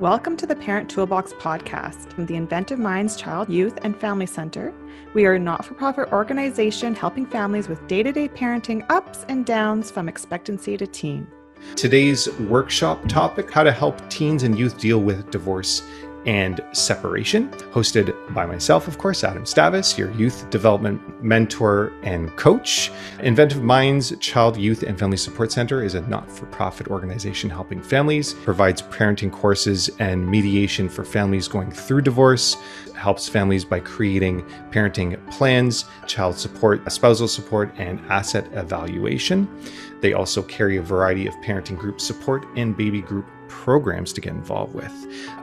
Welcome to the Parent Toolbox podcast from the Inventive Minds Child, Youth, and Family Center. We are a not for profit organization helping families with day to day parenting ups and downs from expectancy to teen. Today's workshop topic how to help teens and youth deal with divorce and Separation, hosted by myself, of course, Adam Stavis, your youth development mentor and coach. Inventive Minds Child, Youth, and Family Support Center is a not for profit organization helping families, provides parenting courses and mediation for families going through divorce, helps families by creating parenting plans, child support, spousal support, and asset evaluation. They also carry a variety of parenting group support and baby group programs to get involved with.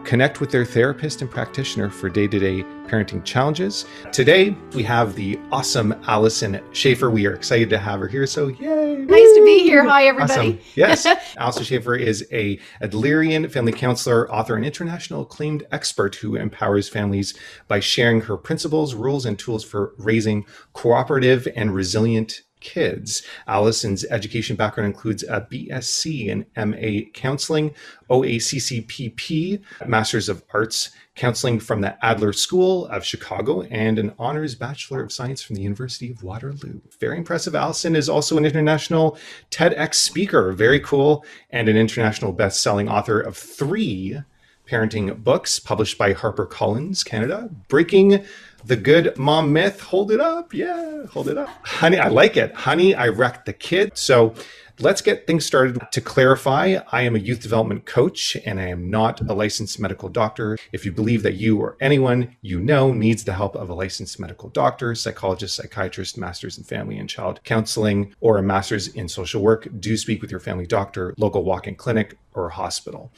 Connect with their therapist and practitioner for day to day parenting challenges. Today, we have the awesome Alyson Schafer. We are excited to have her here. So, yay! Nice to be here. Hi, everybody. Awesome. Yes. Alyson Schafer is a Adlerian family counselor, author, and international acclaimed expert who empowers families by sharing her principles, rules, and tools for raising cooperative and resilient kids. Alyson's education background includes uh, a BSc and MA counseling, OACCPP, Masters of Arts counseling from the Adler School of Chicago, and an honors Bachelor of Science from the University of Waterloo. Very impressive. Alyson is also an international TEDx speaker, very cool, and an international best-selling author of three parenting books published by HarperCollins Canada, Breaking the good mom myth. Hold it up. Yeah, hold it up. Honey, I like it. Honey, I wrecked the kid. So let's get things started. To clarify, I am a youth development coach and I am not a licensed medical doctor. If you believe that you or anyone you know needs the help of a licensed medical doctor, psychologist, psychiatrist, master's in family and child counseling, or a master's in social work, do speak with your family doctor, local walk in clinic, or hospital.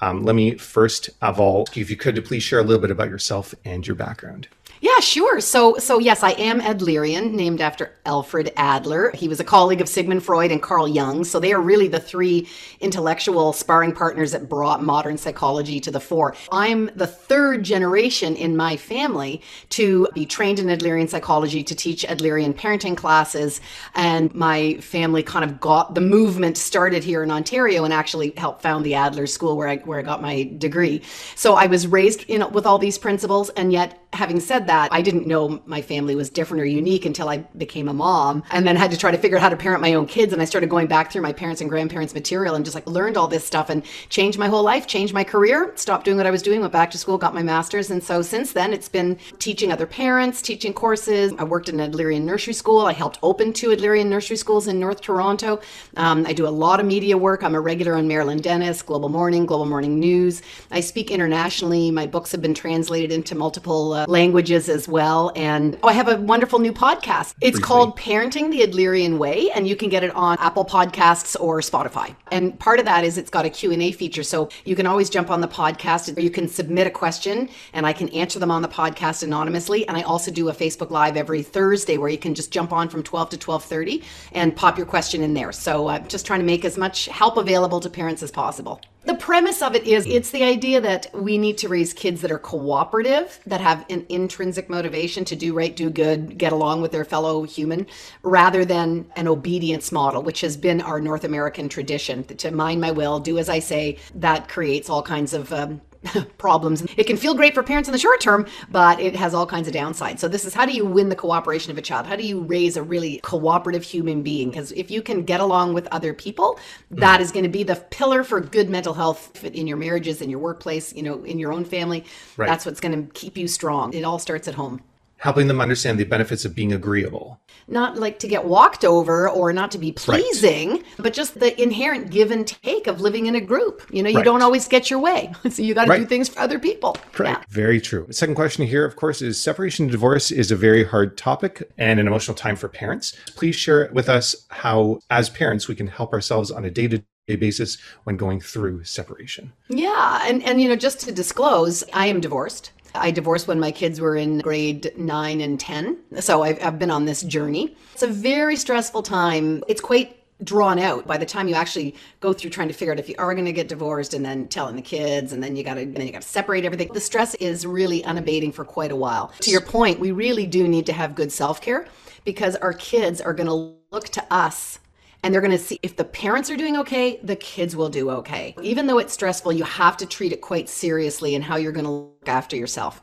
Um, let me first of all, if you could, please share a little bit about yourself and your background. Yeah, sure. So, so yes, I am Adlerian, named after Alfred Adler. He was a colleague of Sigmund Freud and Carl Jung. So they are really the three intellectual sparring partners that brought modern psychology to the fore. I'm the third generation in my family to be trained in Adlerian psychology, to teach Adlerian parenting classes, and my family kind of got the movement started here in Ontario and actually helped found the Adler School where I where I got my degree. So I was raised know with all these principles, and yet having said that, I didn't know my family was different or unique until I became a mom and then had to try to figure out how to parent my own kids. And I started going back through my parents and grandparents' material and just like learned all this stuff and changed my whole life, changed my career, stopped doing what I was doing, went back to school, got my master's. And so since then, it's been teaching other parents, teaching courses. I worked in an Adlerian Nursery School. I helped open two Adlerian Nursery Schools in North Toronto. Um, I do a lot of media work. I'm a regular on Marilyn Denis, Global Morning, Global Morning News. I speak internationally. My books have been translated into multiple uh, languages as well. And oh, I have a wonderful new podcast. It's Briefly. called Parenting the Adlerian Way, and you can get it on Apple Podcasts or Spotify. And part of that is it's got a Q&A feature. So you can always jump on the podcast. or You can submit a question and I can answer them on the podcast anonymously. And I also do a Facebook Live every Thursday where you can just jump on from 12 to 1230 and pop your question in there. So I'm uh, just trying to make as much help available to parents as possible. The premise of it is it's the idea that we need to raise kids that are cooperative, that have an intrinsic motivation to do right, do good, get along with their fellow human, rather than an obedience model, which has been our North American tradition to mind my will, do as I say. That creates all kinds of um, problems. It can feel great for parents in the short term, but it has all kinds of downsides. So this is how do you win the cooperation of a child? How do you raise a really cooperative human being? Because if you can get along with other people, that mm. is going to be the pillar for good mental health in your marriages, in your workplace, you know, in your own family. Right. That's what's going to keep you strong. It all starts at home helping them understand the benefits of being agreeable. Not like to get walked over or not to be pleasing, right. but just the inherent give and take of living in a group. You know, you right. don't always get your way. So you got to right. do things for other people. Right. Yeah. Very true. Second question here, of course, is separation and divorce is a very hard topic and an emotional time for parents. Please share with us how, as parents, we can help ourselves on a day to day basis when going through separation. Yeah. And, and, you know, just to disclose, I am divorced. I divorced when my kids were in grade nine and 10. So I've, I've been on this journey. It's a very stressful time. It's quite drawn out by the time you actually go through trying to figure out if you are going to get divorced and then telling the kids and then you got to then you got to separate everything the stress is really unabating for quite a while to your point we really do need to have good self-care because our kids are going to look to us and they're going to see if the parents are doing okay, the kids will do okay. Even though it's stressful, you have to treat it quite seriously in how you're going to look after yourself.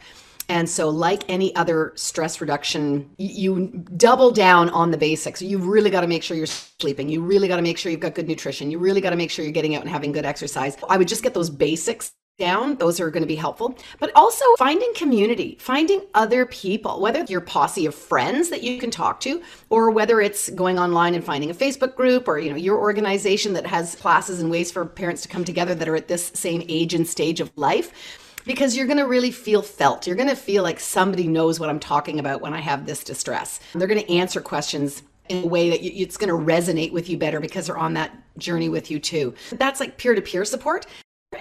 And so, like any other stress reduction, you double down on the basics. You really got to make sure you're sleeping. You really got to make sure you've got good nutrition. You really got to make sure you're getting out and having good exercise. I would just get those basics down. Those are going to be helpful. But also finding community, finding other people, whether your posse of friends that you can talk to, or whether it's going online and finding a Facebook group or, you know, your organization that has classes and ways for parents to come together that are at this same age and stage of life because you're going to really feel felt. You're going to feel like somebody knows what I'm talking about when I have this distress. They're going to answer questions in a way that you, it's going to resonate with you better because they're on that journey with you too. That's like peer to peer support.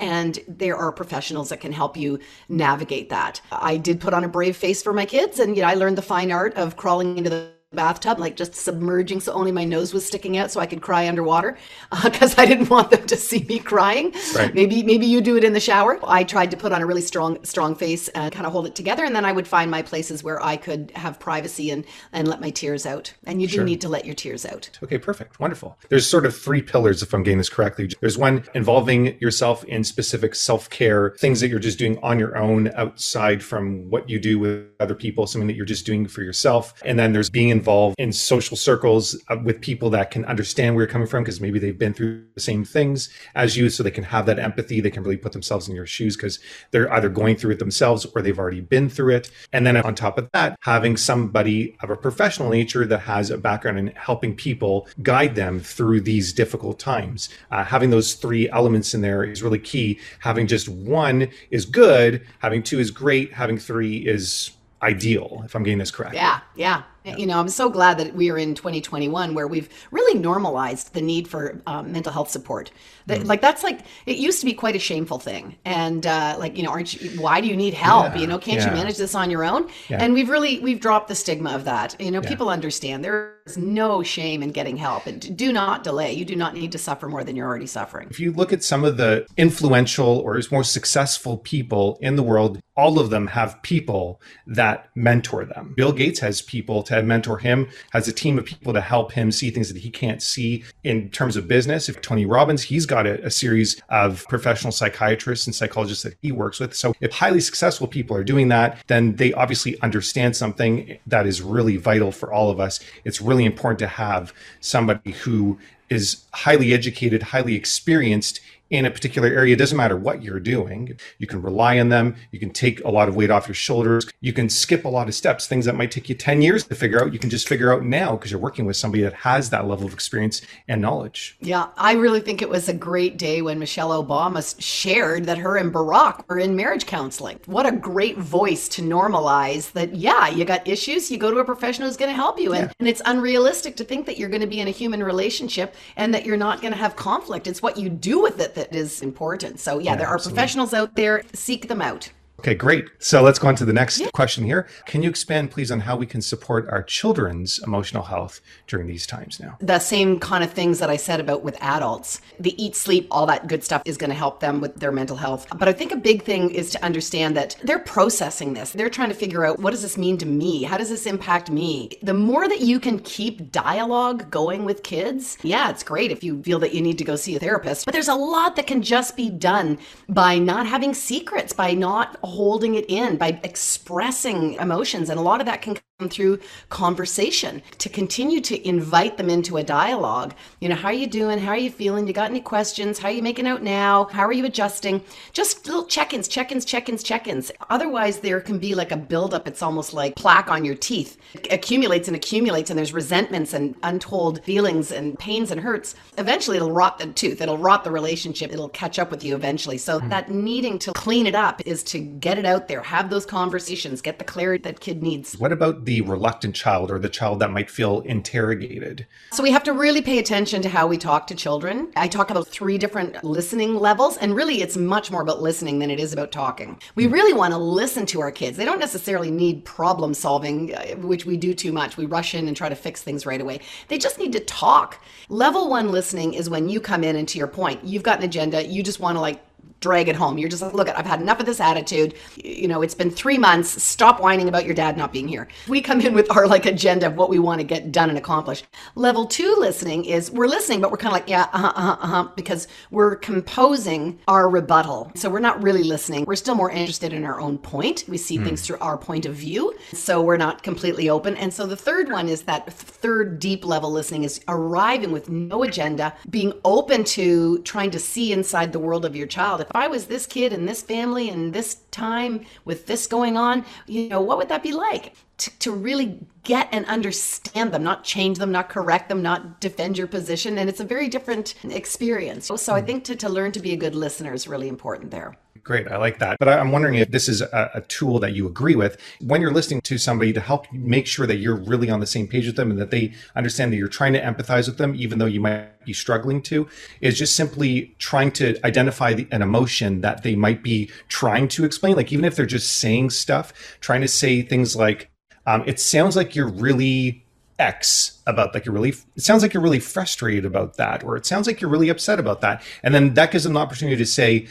And there are professionals that can help you navigate that. I did put on a brave face for my kids, and you know, I learned the fine art of crawling into the bathtub, like just submerging so only my nose was sticking out so I could cry underwater because uh, I didn't want them to see me crying. Right. Maybe maybe you do it in the shower. I tried to put on a really strong strong face and kind of hold it together and then I would find my places where I could have privacy and and let my tears out. And you do sure. need to let your tears out. Okay, perfect. Wonderful. There's sort of three pillars if I'm getting this correctly. There's one involving yourself in specific self-care, things that you're just doing on your own outside from what you do with other people, something that you're just doing for yourself. And then there's being involved in social circles uh, with people that can understand where you're coming from because maybe they've been through the same things as you so they can have that empathy they can really put themselves in your shoes because they're either going through it themselves or they've already been through it. And then on top of that having somebody of a professional nature that has a background in helping people guide them through these difficult times. Uh, having those three elements in there is really key. Having just one is good having two is great having three is ideal if i'm getting this correct. Yeah yeah yeah. You know, I'm so glad that we are in 2021 where we've really normalized the need for um, mental health support. That, mm. Like that's like it used to be quite a shameful thing, and uh, like you know, aren't you? Why do you need help? Yeah. You know, can't yeah. you manage this on your own? And we've really we've dropped the stigma of that. You know, people understand there is no shame in getting help, and do not delay. You do not need to suffer more than you're already suffering. If you look at some of the influential or more successful people in the world, all of them have people that mentor them. Bill Gates has people to mentor him, has a team of people to help him see things that he can't see in terms of business. If Tony Robbins, he's got a, a series of professional psychiatrists and psychologists that he works with. So if highly successful people are doing that, then they obviously understand something that is really vital for all of us. It's really important to have somebody who is highly educated, highly experienced in a particular area. It doesn't matter what you're doing. You can rely on them. You can take a lot of weight off your shoulders. You can skip a lot of steps, things that might take you 10 years to figure out. You can just figure out now because you're working with somebody that has that level of experience and knowledge. Yeah, I really think it was a great day when Michelle Obama shared that her and Barack were in marriage counseling. What a great voice to normalize that, yeah, you got issues, you go to a professional who's going to help you. And, yeah. and it's unrealistic to think that you're going to be in a human relationship and that you're not going to have conflict. It's what you do with it that is important. So, yeah, yeah there are absolutely. professionals out there. Seek them out. Okay, great. So let's go on to the next yeah. question here. Can you expand, please, on how we can support our children's emotional health during these times now? The same kind of things that I said about with adults. The eat, sleep, all that good stuff is going to help them with their mental health. But I think a big thing is to understand that they're processing this. They're trying to figure out what does this mean to me? How does this impact me? The more that you can keep dialogue going with kids, yeah, it's great if you feel that you need to go see a therapist. But there's a lot that can just be done by not having secrets, by not holding it in, by expressing emotions. And a lot of that can through conversation to continue to invite them into a dialogue. You know how are you doing? How are you feeling? You got any questions? How are you making out now? How are you adjusting? Just little check-ins check-ins check-ins check-ins. Otherwise there can be like a buildup. It's almost like plaque on your teeth. It accumulates and accumulates and there's resentments and untold feelings and pains and hurts. Eventually it'll rot the tooth. It'll rot the relationship. It'll catch up with you eventually. So mm-hmm. that needing to clean it up is to get it out there have those conversations get the clarity that kid needs. What about the reluctant child or the child that might feel interrogated. So we have to really pay attention to how we talk to children. I talk about three different listening levels, and really it's much more about listening than it is about talking. We hmm. really want to listen to our kids. They don't necessarily need problem solving, uh, which we do too much. We rush in and try to fix things right away. They just need to talk. Level one listening is when you come in and to your point, you've got an agenda, you just want to like drag it home. You're just like, look, I've had enough of this attitude. You know, it's been three months. Stop whining about your dad not being here. We come in with our like agenda of what we want to get done and accomplish. Level two listening is we're listening, but we're kind of like, yeah, uh huh, uh huh, uh-huh, because we're composing our rebuttal. So we're not really listening. We're still more interested in our own point. We see mm. things through our point of view. So we're not completely open. And so the third one is that third deep level listening is arriving with no agenda, being open to trying to see inside the world of your child. If I was this kid in this family and this time with this going on, you know, what would that be like? To, to really get and understand them, not change them, not correct them, not defend your position. And it's a very different experience. So I hmm. think to, to learn to be a good listener is really important there. Great. I like that. But I'm wondering if this is a, a, tool that you agree with when you're listening to somebody to help make sure that you're really on the same page with them and that they understand that you're trying to empathize with them, even though you might be struggling to, is just simply trying to identify the, an emotion that they might be trying to explain. Like, even if they're just saying stuff, trying to say things like, um, it sounds like you're really X about like you're really it sounds like you're really frustrated about that or it sounds like you're really upset about that and then that gives them the opportunity to say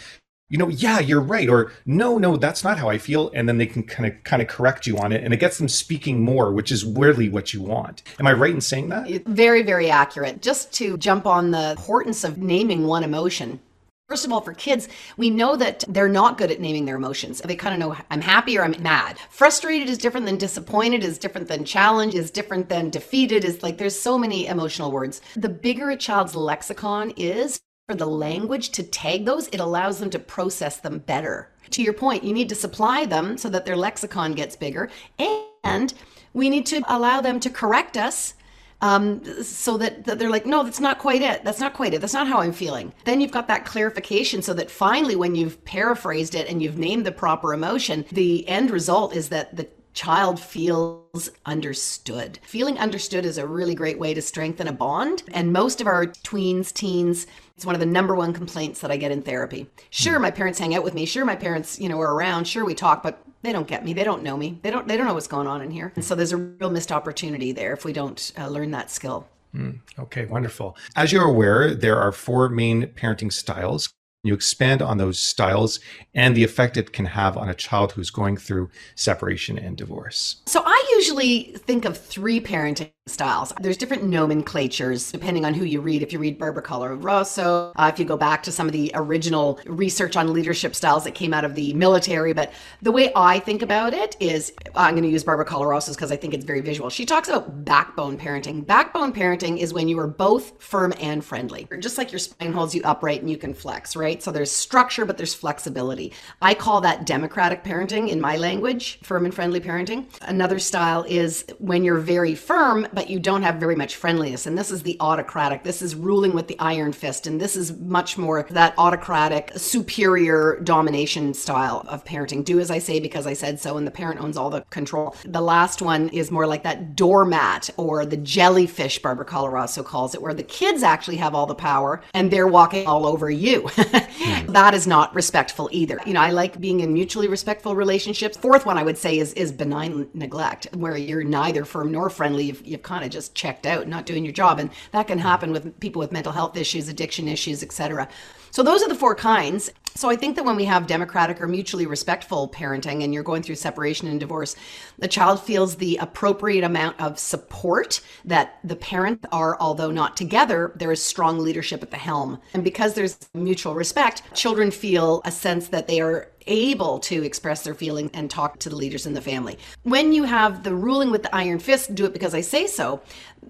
you know, yeah, you're right, or no, no, that's not how I feel, and then they can kind of kind of correct you on it, and it gets them speaking more, which is really what you want. Am I right in saying that? Very, very accurate. Just to jump on the importance of naming one emotion. First of all, for kids, we know that they're not good at naming their emotions. They kind of know I'm happy or I'm mad. Frustrated is different than disappointed, is different than challenged, is different than defeated, is like there's so many emotional words. The bigger a child's lexicon is, for the language to tag those, it allows them to process them better. To your point, you need to supply them so that their lexicon gets bigger, and we need to allow them to correct us um, so that, that, they're like, no, that's not quite it. That's not quite it. That's not how I'm feeling. Then you've got that clarification so that finally, when you've paraphrased it and you've named the proper emotion, the end result is that the child feels understood. Feeling understood is a really great way to strengthen a bond. And most of our tweens, teens, it's one of the number one complaints that I get in therapy. Sure, my parents hang out with me. Sure, my parents, you know, are around. Sure, we talk, but they don't get me. They don't know me. They don't. They don't know what's going on in here. And so there's a real missed opportunity there if we don't uh, learn that skill. Mm, okay, wonderful. As you're aware, there are four main parenting styles you expand on those styles and the effect it can have on a child who's going through separation and divorce. So, I usually think of three parenting styles. There's different nomenclatures depending on who you read. If you read Barbara Coloroso, uh, if you go back to some of the original research on leadership styles that came out of the military. But the way I think about it is I'm going to use Barbara Coloroso's because I think it's very visual. She talks about backbone parenting. Backbone parenting is when you are both firm and friendly, just like your spine holds you upright and you can flex, right? Right? So there's structure, but there's flexibility. I call that democratic parenting in my language, firm and friendly parenting. Another style is when you're very firm, but you don't have very much friendliness. And this is the autocratic. This is ruling with the iron fist. And this is much more that autocratic, superior domination style of parenting. Do as I say because I said so, and the parent owns all the control. The last one is more like that doormat or the jellyfish, Barbara Coloroso calls it, where the kids actually have all the power and they're walking all over you. Mm. That is not respectful either. You know, I like being in mutually respectful relationships. Fourth one I would say is is benign neglect, where you're neither firm nor friendly. You've, you've kind of just checked out, not doing your job, and that can happen with people with mental health issues, addiction issues, etc. So those are the four kinds. So I think that when we have democratic or mutually respectful parenting and you're going through separation and divorce, the child feels the appropriate amount of support that the parents are, although not together, there is strong leadership at the helm. And because there's mutual respect, children feel a sense that they are able to express their feelings and talk to the leaders in the family. When you have the ruling with the iron fist, do it because I say so,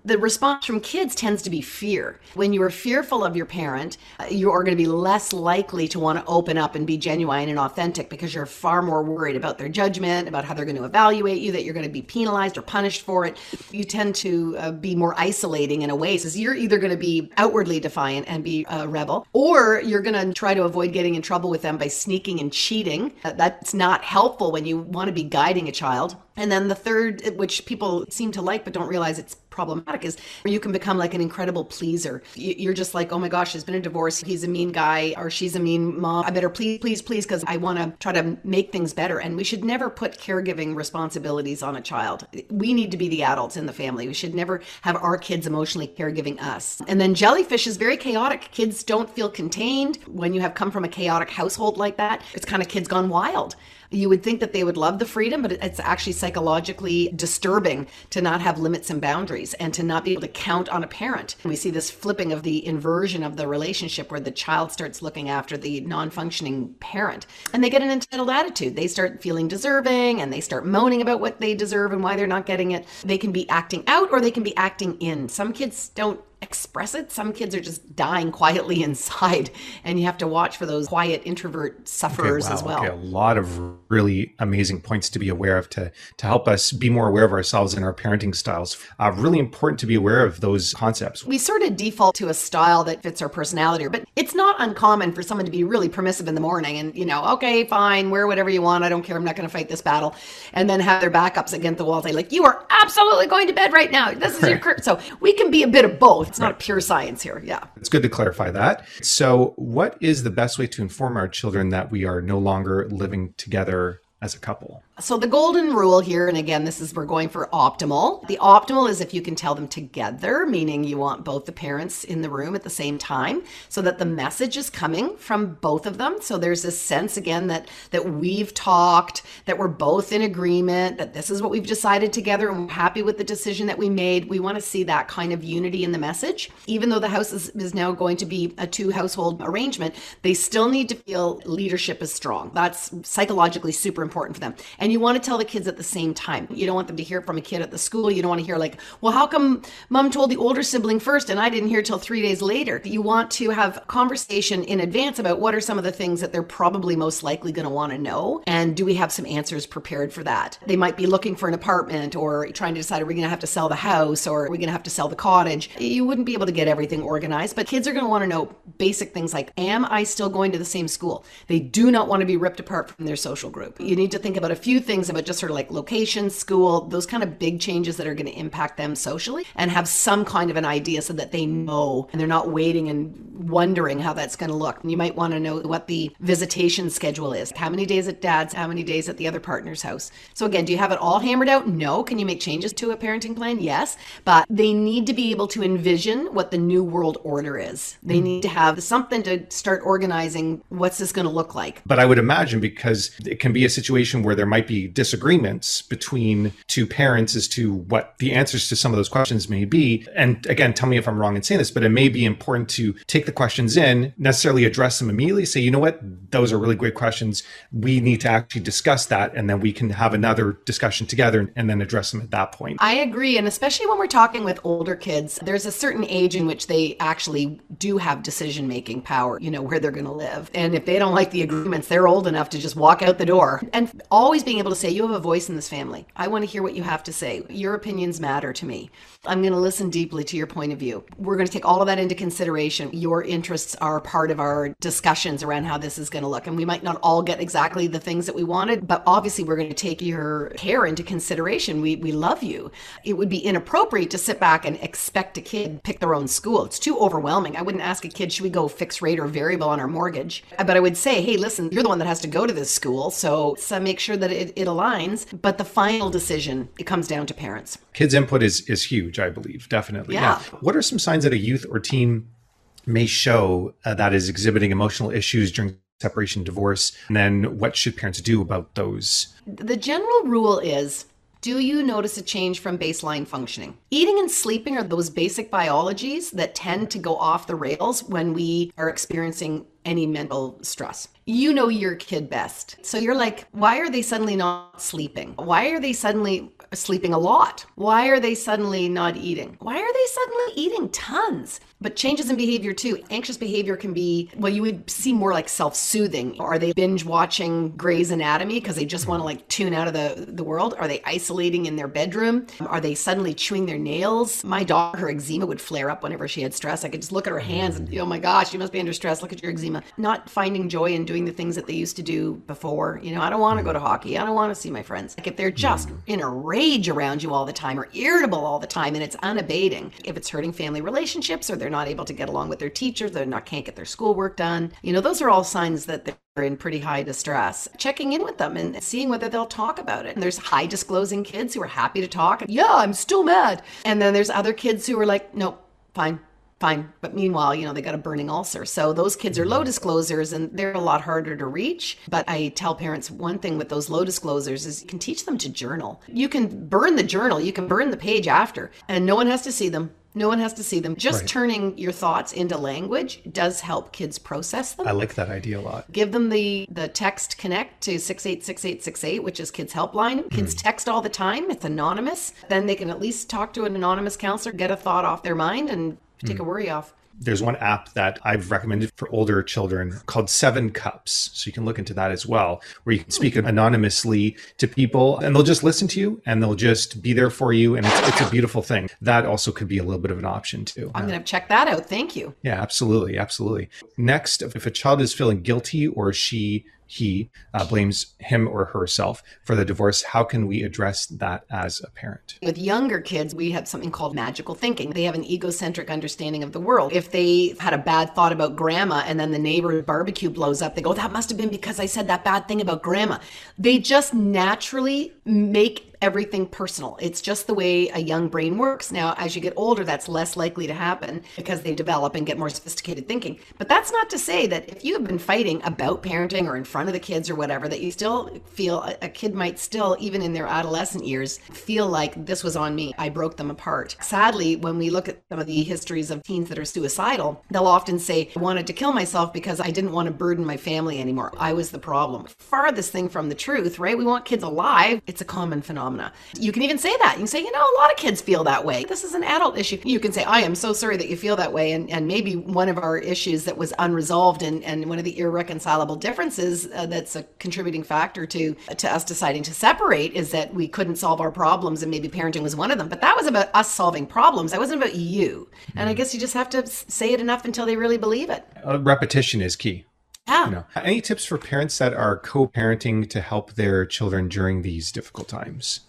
the response from kids tends to be fear. When you are fearful of your parent, you are going to be less likely to want to open up and be genuine and authentic because you're far more worried about their judgment, about how they're going to evaluate you, that you're going to be penalized or punished for it. You tend to uh, be more isolating in a way. So you're either going to be outwardly defiant and be a rebel, or you're going to try to avoid getting in trouble with them by sneaking and cheating. Uh, that's not helpful when you want to be guiding a child. And then the third, which people seem to like but don't realize it's problematic is you can become like an incredible pleaser. You're just like, oh my gosh, there's been a divorce. He's a mean guy or she's a mean mom. I better please, please, please, because I want to try to make things better. And we should never put caregiving responsibilities on a child. We need to be the adults in the family. We should never have our kids emotionally caregiving us. And then jellyfish is very chaotic. Kids don't feel contained. When you have come from a chaotic household like that, it's kind of kids gone wild. You would think that they would love the freedom, but it's actually psychologically disturbing to not have limits and boundaries and to not be able to count on a parent. We see this flipping of the inversion of the relationship where the child starts looking after the non functioning parent and they get an entitled attitude. They start feeling deserving and they start moaning about what they deserve and why they're not getting it. They can be acting out or they can be acting in. Some kids don't express it. Some kids are just dying quietly inside, and you have to watch for those quiet introvert sufferers okay, wow, as well. Okay, a lot of really amazing points to be aware of to to help us be more aware of ourselves and our parenting styles. Uh, really important to be aware of those concepts. We sort of default to a style that fits our personality, but it's not uncommon for someone to be really permissive in the morning and you know, okay, fine, wear whatever you want. I don't care. I'm not going to fight this battle, and then have their backups against the wall. Say like, you are absolutely going to bed right now. This is your crib. so we can be a bit of both. It's right. not pure science here. Yeah. It's good to clarify that. So, what is the best way to inform our children that we are no longer living together as a couple? So the golden rule here, and again, this is we're going for optimal. The optimal is if you can tell them together, meaning you want both the parents in the room at the same time, so that the message is coming from both of them. So there's this sense again that that we've talked, that we're both in agreement, that this is what we've decided together, and we're happy with the decision that we made. We want to see that kind of unity in the message, even though the house is, is now going to be a two household arrangement. They still need to feel leadership is strong. That's psychologically super important for them. And you want to tell the kids at the same time. You don't want them to hear from a kid at the school. You don't want to hear, like, well, how come mom told the older sibling first and I didn't hear till three days later? You want to have conversation in advance about what are some of the things that they're probably most likely going to want to know. And do we have some answers prepared for that? They might be looking for an apartment or trying to decide, are we going to have to sell the house or are we going to have to sell the cottage? You wouldn't be able to get everything organized, but kids are going to want to know basic things like, am I still going to the same school? They do not want to be ripped apart from their social group. You need to think about a few things about just sort of like location, school, those kind of big changes that are going to impact them socially and have some kind of an idea so that they know and they're not waiting and wondering how that's going to look. And you might want to know what the visitation schedule is. How many days at dad's, how many days at the other partner's house. So again, do you have it all hammered out? No. Can you make changes to a parenting plan? Yes. But they need to be able to envision what the new world order is. They mm need to have something to start organizing what's this going to look like. But I would imagine because it can be a situation where there might be disagreements between two parents as to what the answers to some of those questions may be. And again, tell me if I'm wrong in saying this, but it may be important to take the questions in, necessarily address them immediately, say, you know what, those are really great questions. We need to actually discuss that. And then we can have another discussion together and then address them at that point. I agree. And especially when we're talking with older kids, there's a certain age in which they actually do have decision making power, you know, where they're going to live. And if they don't like the agreements, they're old enough to just walk out the door. And always being able to say, You have a voice in this family. I want to hear what you have to say. Your opinions matter to me. I'm going to listen deeply to your point of view. We're going to take all of that into consideration. Your interests are part of our discussions around how this is going to look. And we might not all get exactly the things that we wanted, but obviously we're going to take your care into consideration. We, we love you. It would be inappropriate to sit back and expect a kid pick their own school. It's too overwhelming. I wouldn't ask a kid, should we go fixed rate or variable on our mortgage? But I would say, hey, listen, you're the one that has to go to this school. So, so make sure that it, it aligns. But the final decision, it comes down to parents. Kids' input is, is huge. I believe, definitely. Yeah. yeah. What are some signs that a youth or teen may show uh, that is exhibiting emotional issues during separation, divorce? And then what should parents do about those? The general rule is do you notice a change from baseline functioning? Eating and sleeping are those basic biologies that tend to go off the rails when we are experiencing any mental stress. You know your kid best. So you're like, why are they suddenly not sleeping? Why are they suddenly sleeping a lot? Why are they suddenly not eating? Why are they suddenly eating tons? But changes in behavior too. Anxious behavior can be, well, you would see more like self soothing. Are they binge watching Grey's Anatomy because they just want to like tune out of the, the world? Are they isolating in their bedroom? Are they suddenly chewing their nails? My daughter, her eczema would flare up whenever she had stress. I could just look at her hands and, oh my gosh, you must be under stress. Look at your eczema. Not finding joy in doing the things that they used to do before. You know, I don't want to go hmm. to hockey. I don't want to see my friends. Like if they're just hmm. in a rage rage around you all the time or irritable all the time and it's unabating. If it's hurting family relationships or they're not able to get along with their teachers, they're not can't get their schoolwork done. You know, those are all signs that they're in pretty high distress. Checking in with them and seeing whether they'll talk about it. And there's high disclosing kids who are happy to talk. Yeah, I'm still mad. And then there's other kids who are like, nope, fine, fine. But meanwhile, you know, they got a burning ulcer. So those kids are low mm-hmm. disclosers and they're a lot harder to reach. But I tell parents one thing with those low disclosers is you can teach them to journal. You can burn the journal, you can burn the page after, and no one has to see them. No one has to see them. Just Right. turning your thoughts into language does help kids process them. I like that idea a lot. Give them the the text connect to 686868, which is Kids Helpline. Kids mm. text all the time. It's anonymous. Then they can at least talk to an anonymous counselor, get a thought off their mind and take a mm. worry off. There's one app that I've recommended for older children called Seven Cups. So you can look into that as well, where you can speak hmm. anonymously to people and they'll just listen to you and they'll just be there for you. And it's, it's a beautiful thing. That also could be a little bit of an option too. I'm going to check that out. Thank you. Yeah, absolutely. Absolutely. Next, if a child is feeling guilty or she, he uh, blames him or herself for the divorce, how can we address that as a parent? With younger kids, we have something called magical thinking. They have an egocentric understanding of the world. If they had a bad thought about grandma and then the neighbor's barbecue blows up, they go, that must have been because I said that bad thing about grandma. They just naturally make everything personal. It's just the way a young brain works. Now, as you get older, that's less likely to happen because they develop and get more sophisticated thinking. But that's not to say that if you have been fighting about parenting or in front of the kids or whatever, that you still feel a kid might still, even in their adolescent years, feel like this was on me. I broke them apart. Sadly, when we look at some of the histories of teens that are suicidal, they'll often say, I wanted to kill myself because I didn't want to burden my family anymore. I was the problem. Farthest thing from the truth, right? We want kids alive. It's a common phenomena. You can even say that. You can say, you know, a lot of kids feel that way. This is an adult issue. You can say, I am so sorry that you feel that way. And, and maybe one of our issues that was unresolved and, and one of the irreconcilable differences uh, that's a contributing factor to, to us deciding to separate is that we couldn't solve our problems and maybe parenting was one of them. But that was about us solving problems. That wasn't about you. And I guess you just have to say it enough until they really believe it. Uh, repetition is key. Yeah. You know, any tips for parents that are co-parenting to help their children during these difficult times?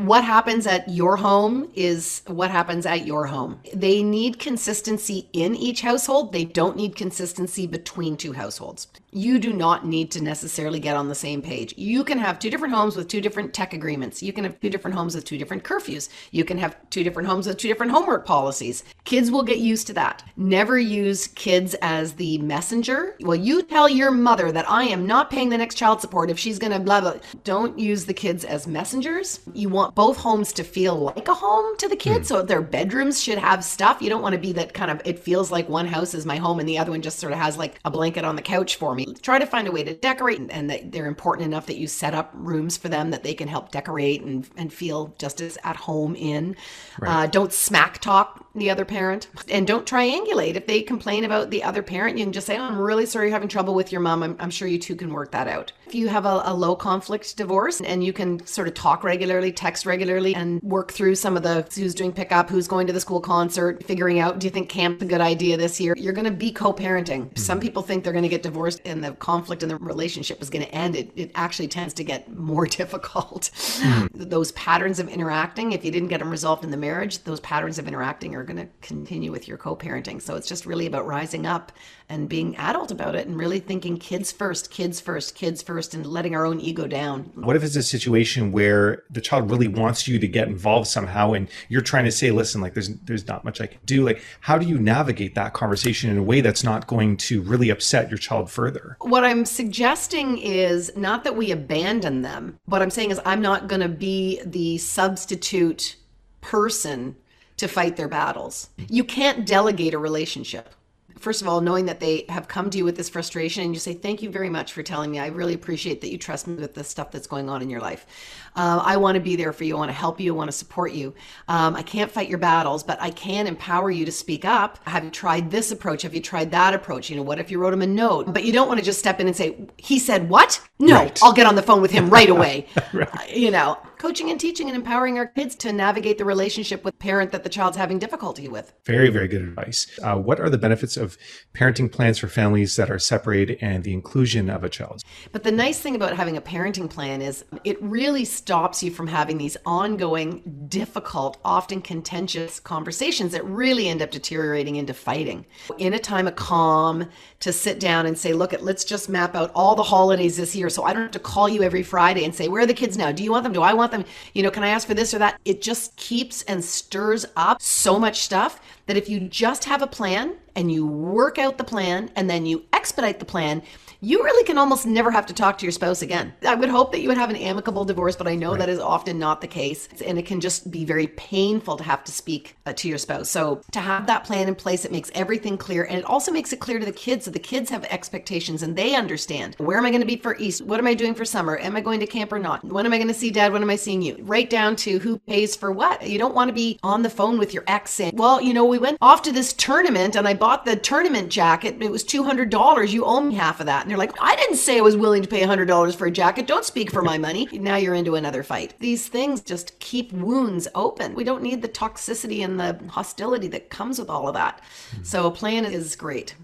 what happens at your home is what happens at your home. They need consistency in each household. They don't need consistency between two households. You do not need to necessarily get on the same page. You can have two different homes with two different tech agreements. You can have two different homes with two different curfews. You can have two different homes with two different homework policies. Kids will get used to that. Never use kids as the messenger. Well, you tell your mother that I am not paying the next child support if she's going to blah, blah. Don't use the kids as messengers. You want both homes to feel like a home to the kids. Hmm. So their bedrooms should have stuff. You don't want to be that kind of, it feels like one house is my home and the other one just sort of has like a blanket on the couch for me. Try to find a way to decorate and, and that they're important enough that you set up rooms for them that they can help decorate and, and feel just as at home in. Uh, don't smack talk the other parent and don't triangulate. If they complain about the other parent, you can just say, oh, I'm really sorry you're having trouble with your mom. I'm, I'm sure you two can work that out. If you have a, a low conflict divorce and you can sort of talk regularly, text regularly, and work through some of the who's doing pickup, who's going to the school concert, figuring out, do you think camp's a good idea this year? You're going to be co parenting. Some people think they're going to get divorced and the conflict in the relationship is going to end. It, it actually tends to get more difficult. Hmm. Those patterns of interacting, if you didn't get them resolved in the marriage, those patterns of interacting are going to continue with your co parenting. So it's just really about rising up and being adult about it and really thinking kids first, kids first, kids first, and letting our own ego down. What if it's a situation where the child really wants you to get involved somehow and you're trying to say, listen, like there's there's not much I can do. Like how do you navigate that conversation in a way that's not going to really upset your child further? What I'm suggesting is not that we abandon them. What I'm saying is I'm not going to be the substitute person to fight their battles. You can't delegate a relationship. First of all, knowing that they have come to you with this frustration and you say, Thank you very much for telling me. I really appreciate that you trust me with the stuff that's going on in your life. Uh, I want to be there for you. I want to help you. I want to support you. Um, I can't fight your battles, but I can empower you to speak up. Have you tried this approach? Have you tried that approach? You know, what if you wrote him a note? But you don't want to just step in and say, He said what? No, Right. I'll get on the phone with him right away. You know, coaching and teaching and empowering our kids to navigate the relationship with parent that the child's having difficulty with. Very, very good advice. Uh, what are the benefits of parenting plans for families that are separated and the inclusion of a child? But the nice thing about having a parenting plan is it really stops you from having these ongoing, difficult, often contentious conversations that really end up deteriorating into fighting. In a time of calm, to sit down and say, look, let's just map out all the holidays this year so I don't have to call you every Friday and say, where are the kids now? Do you want them? Do I want You know, can I ask for this or that? It just keeps and stirs up so much stuff that if you just have a plan and you work out the plan and then you expedite the plan, you really can almost never have to talk to your spouse again. I would hope that you would have an amicable divorce, but I know right. that is often not the case. And it can just be very painful to have to speak uh, to your spouse. So to have that plan in place, it makes everything clear. And it also makes it clear to the kids so the kids have expectations and they understand where am I going to be for East? What am I doing for summer? Am I going to camp or not? When am I going to see dad? When am I seeing you? Right down to who pays for what. You don't want to be on the phone with your ex saying, well, you know, we went off to this tournament and I bought the tournament jacket. It was $200. You owe me half of that they're like, I didn't say I was willing to pay $100 for a jacket. Don't speak for my money. Now you're into another fight. These things just keep wounds open. We don't need the toxicity and the hostility that comes with all of that. So a plan is great.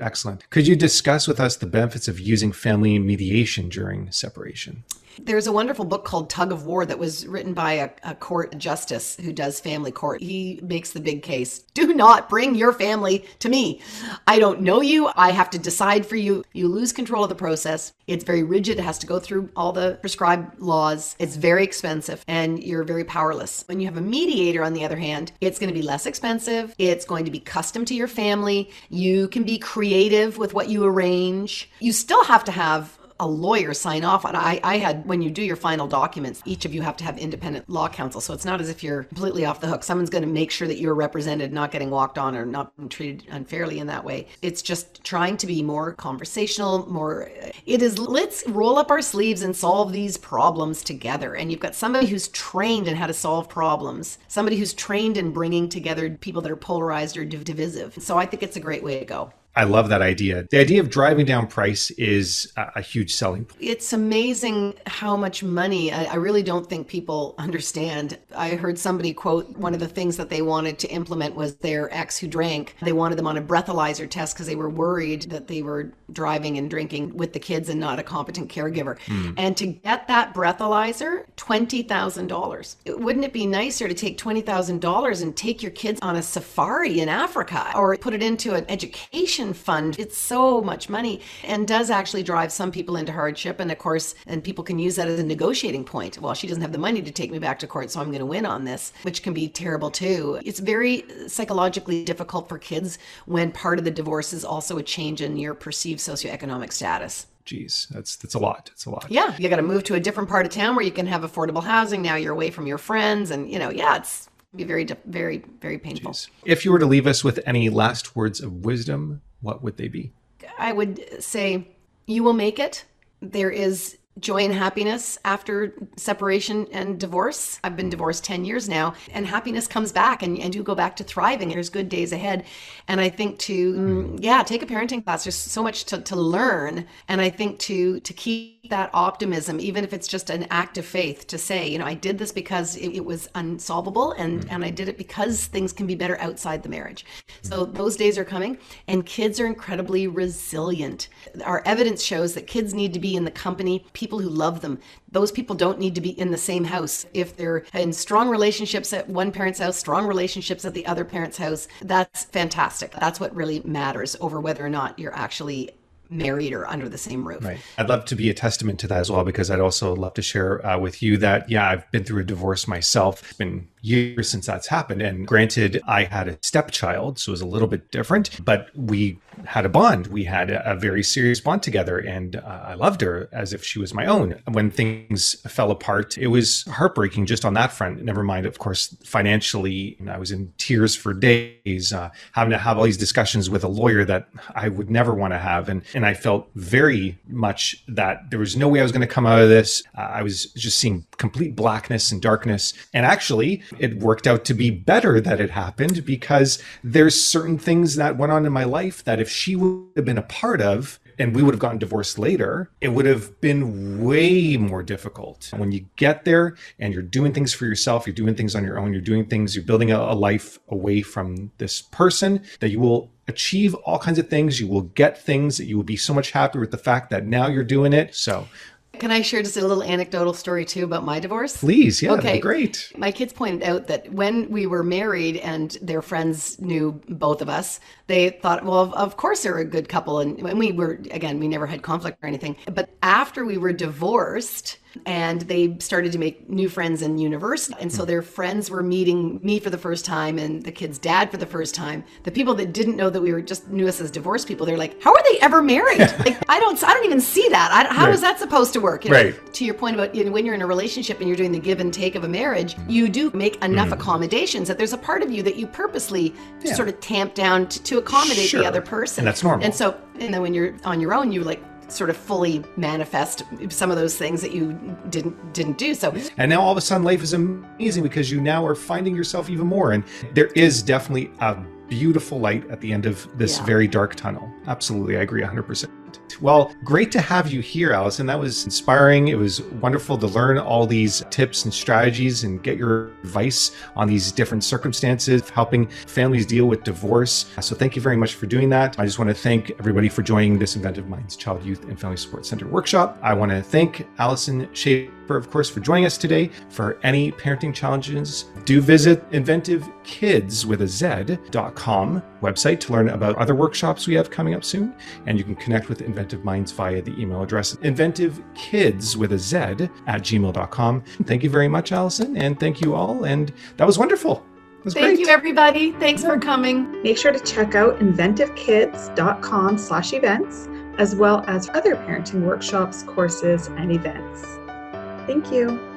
Excellent. Could you discuss with us the benefits of using family mediation during separation? There's a wonderful book called Tug of War that was written by a, a, court justice who does family court. He makes the big case do not bring your family to me. I don't know you. I have to decide for you. You lose control of the process. It's very rigid. It has to go through all the prescribed laws. It's very expensive and you're very powerless. When you have a mediator, on the other hand, it's going to be less expensive. It's going to be custom to your family. You can be creative with what you arrange. You still have to have a lawyer sign off on. I, I had, when you do your final documents, each of you have to have independent law counsel. So it's not as if you're completely off the hook. Someone's going to make sure that you're represented, not getting walked on or not being treated unfairly in that way. It's just trying to be more conversational, more, it is let's roll up our sleeves and solve these problems together. And you've got somebody who's trained in how to solve problems, somebody who's trained in bringing together people that are polarized or divisive. So I think it's a great way to go. I love that idea. The idea of driving down price is a, a huge selling point. It's amazing how much money I, I, really don't think people understand. I heard somebody quote one of the things that they wanted to implement was their ex who drank. They wanted them on a breathalyzer test because they were worried that they were driving and drinking with the kids and not a competent caregiver. Mm. And to get that breathalyzer, $20,000. Wouldn't it be nicer to take $20,000 and take your kids on a safari in Africa or put it into an education fund. It's so much money and does actually drive some people into hardship. And of course, and people can use that as a negotiating point. Well, she doesn't have the money to take me back to court, so I'm going to win on this, which can be terrible too. It's very psychologically difficult for kids when part of the divorce is also a change in your perceived socioeconomic status geez, that's that's a lot. It's a lot. Yeah, you got to move to a different part of town where you can have affordable housing. Now you're away from your friends, and you know, yeah, it's be very, very, very painful. Jeez. If you were to leave us with any last words of wisdom what would they be? I would say you will make it. There is joy and happiness after separation and divorce. I've been divorced 10 years now, and happiness comes back and, and you go back to thriving. There's good days ahead. And I think to, mm, yeah, take a parenting class. There's so much to, to learn. And I think to, to keep that optimism, even if it's just an act of faith, to say, you know, I did this because it, it was unsolvable and, mm. and I did it because things can be better outside the marriage. So those days are coming, and kids are incredibly resilient. Our evidence shows that kids need to be in the company people who love them. Those people don't need to be in the same house. If they're in strong relationships at one parent's house, strong relationships at the other parent's house, that's fantastic. That's what really matters over whether or not you're actually married or under the same roof. Right. I'd love to be a testament to that as well because I'd also love to share uh, with you that, yeah, I've been through a divorce myself. It's been years since that's happened. And granted, I had a stepchild, so it was a little bit different, but we had a bond. We had a, very serious bond together, and uh, I loved her as if she was my own. When things fell apart, it was heartbreaking just on that front. Never mind, of course, financially, I was in tears for days, uh, having to have all these discussions with a lawyer that I would never want to have. And, and I felt very much that there was no way I was going to come out of this. Uh, I was just seeing complete blackness and darkness. And actually, it worked out to be better that it happened because there's certain things that went on in my life that if she would have been a part of, and we would have gotten divorced later, it would have been way more difficult. When you get there and you're doing things for yourself, you're doing things on your own, you're doing things, you're building a, a life away from this person, that you will achieve all kinds of things. You will get things that you will be so much happier with the fact that now you're doing it. So can I share just a little anecdotal story too about my divorce? Please, yeah, okay. great. My kids pointed out that when we were married and their friends knew both of us, they thought, well, of course they're a good couple. And when we were, again, we never had conflict or anything. But after we were divorced, and they started to make new friends in university. And so their friends were meeting me for the first time and the kid's dad for the first time. The people that didn't know that we were just knew us as divorced people they're like how are they ever married? Like i don't i don't even see that. I, how right. is that supposed to work? You know, right. to your point about you know, when you're in a relationship and you're doing the give and take of a marriage you do make enough mm. accommodations that there's a part of you that you purposely yeah. sort of tamp down to, to accommodate sure. the other person. And that's normal. And so and then when you're on your own you like sort of fully manifest some of those things that you didn't didn't do so. And now all of a sudden life is amazing because you now are finding yourself even more and there is definitely a beautiful light at the end of this yeah. very dark tunnel. Absolutely i agree 100% well, great to have you here, Alyson. That was inspiring. It was wonderful to learn all these tips and strategies and get your advice on these different circumstances, helping families deal with divorce. So, thank you very much for doing that. I just want to thank everybody for joining this Inventive Minds Child, Youth, and Family Support Center workshop. I want to thank Alyson Schafer of course, for joining us today. For any parenting challenges, do visit inventivekids with a Z.com website to learn about other workshops we have coming up soon. And you can connect with Inventive Minds via the email address inventivekids with a Z at gmail.com. Thank you very much, Alyson, and thank you all. And that was wonderful. Was Thank great. you, everybody. Thanks for coming. Make sure to check out inventivekids.com slash events, as well as other parenting workshops, courses, and events. Thank you.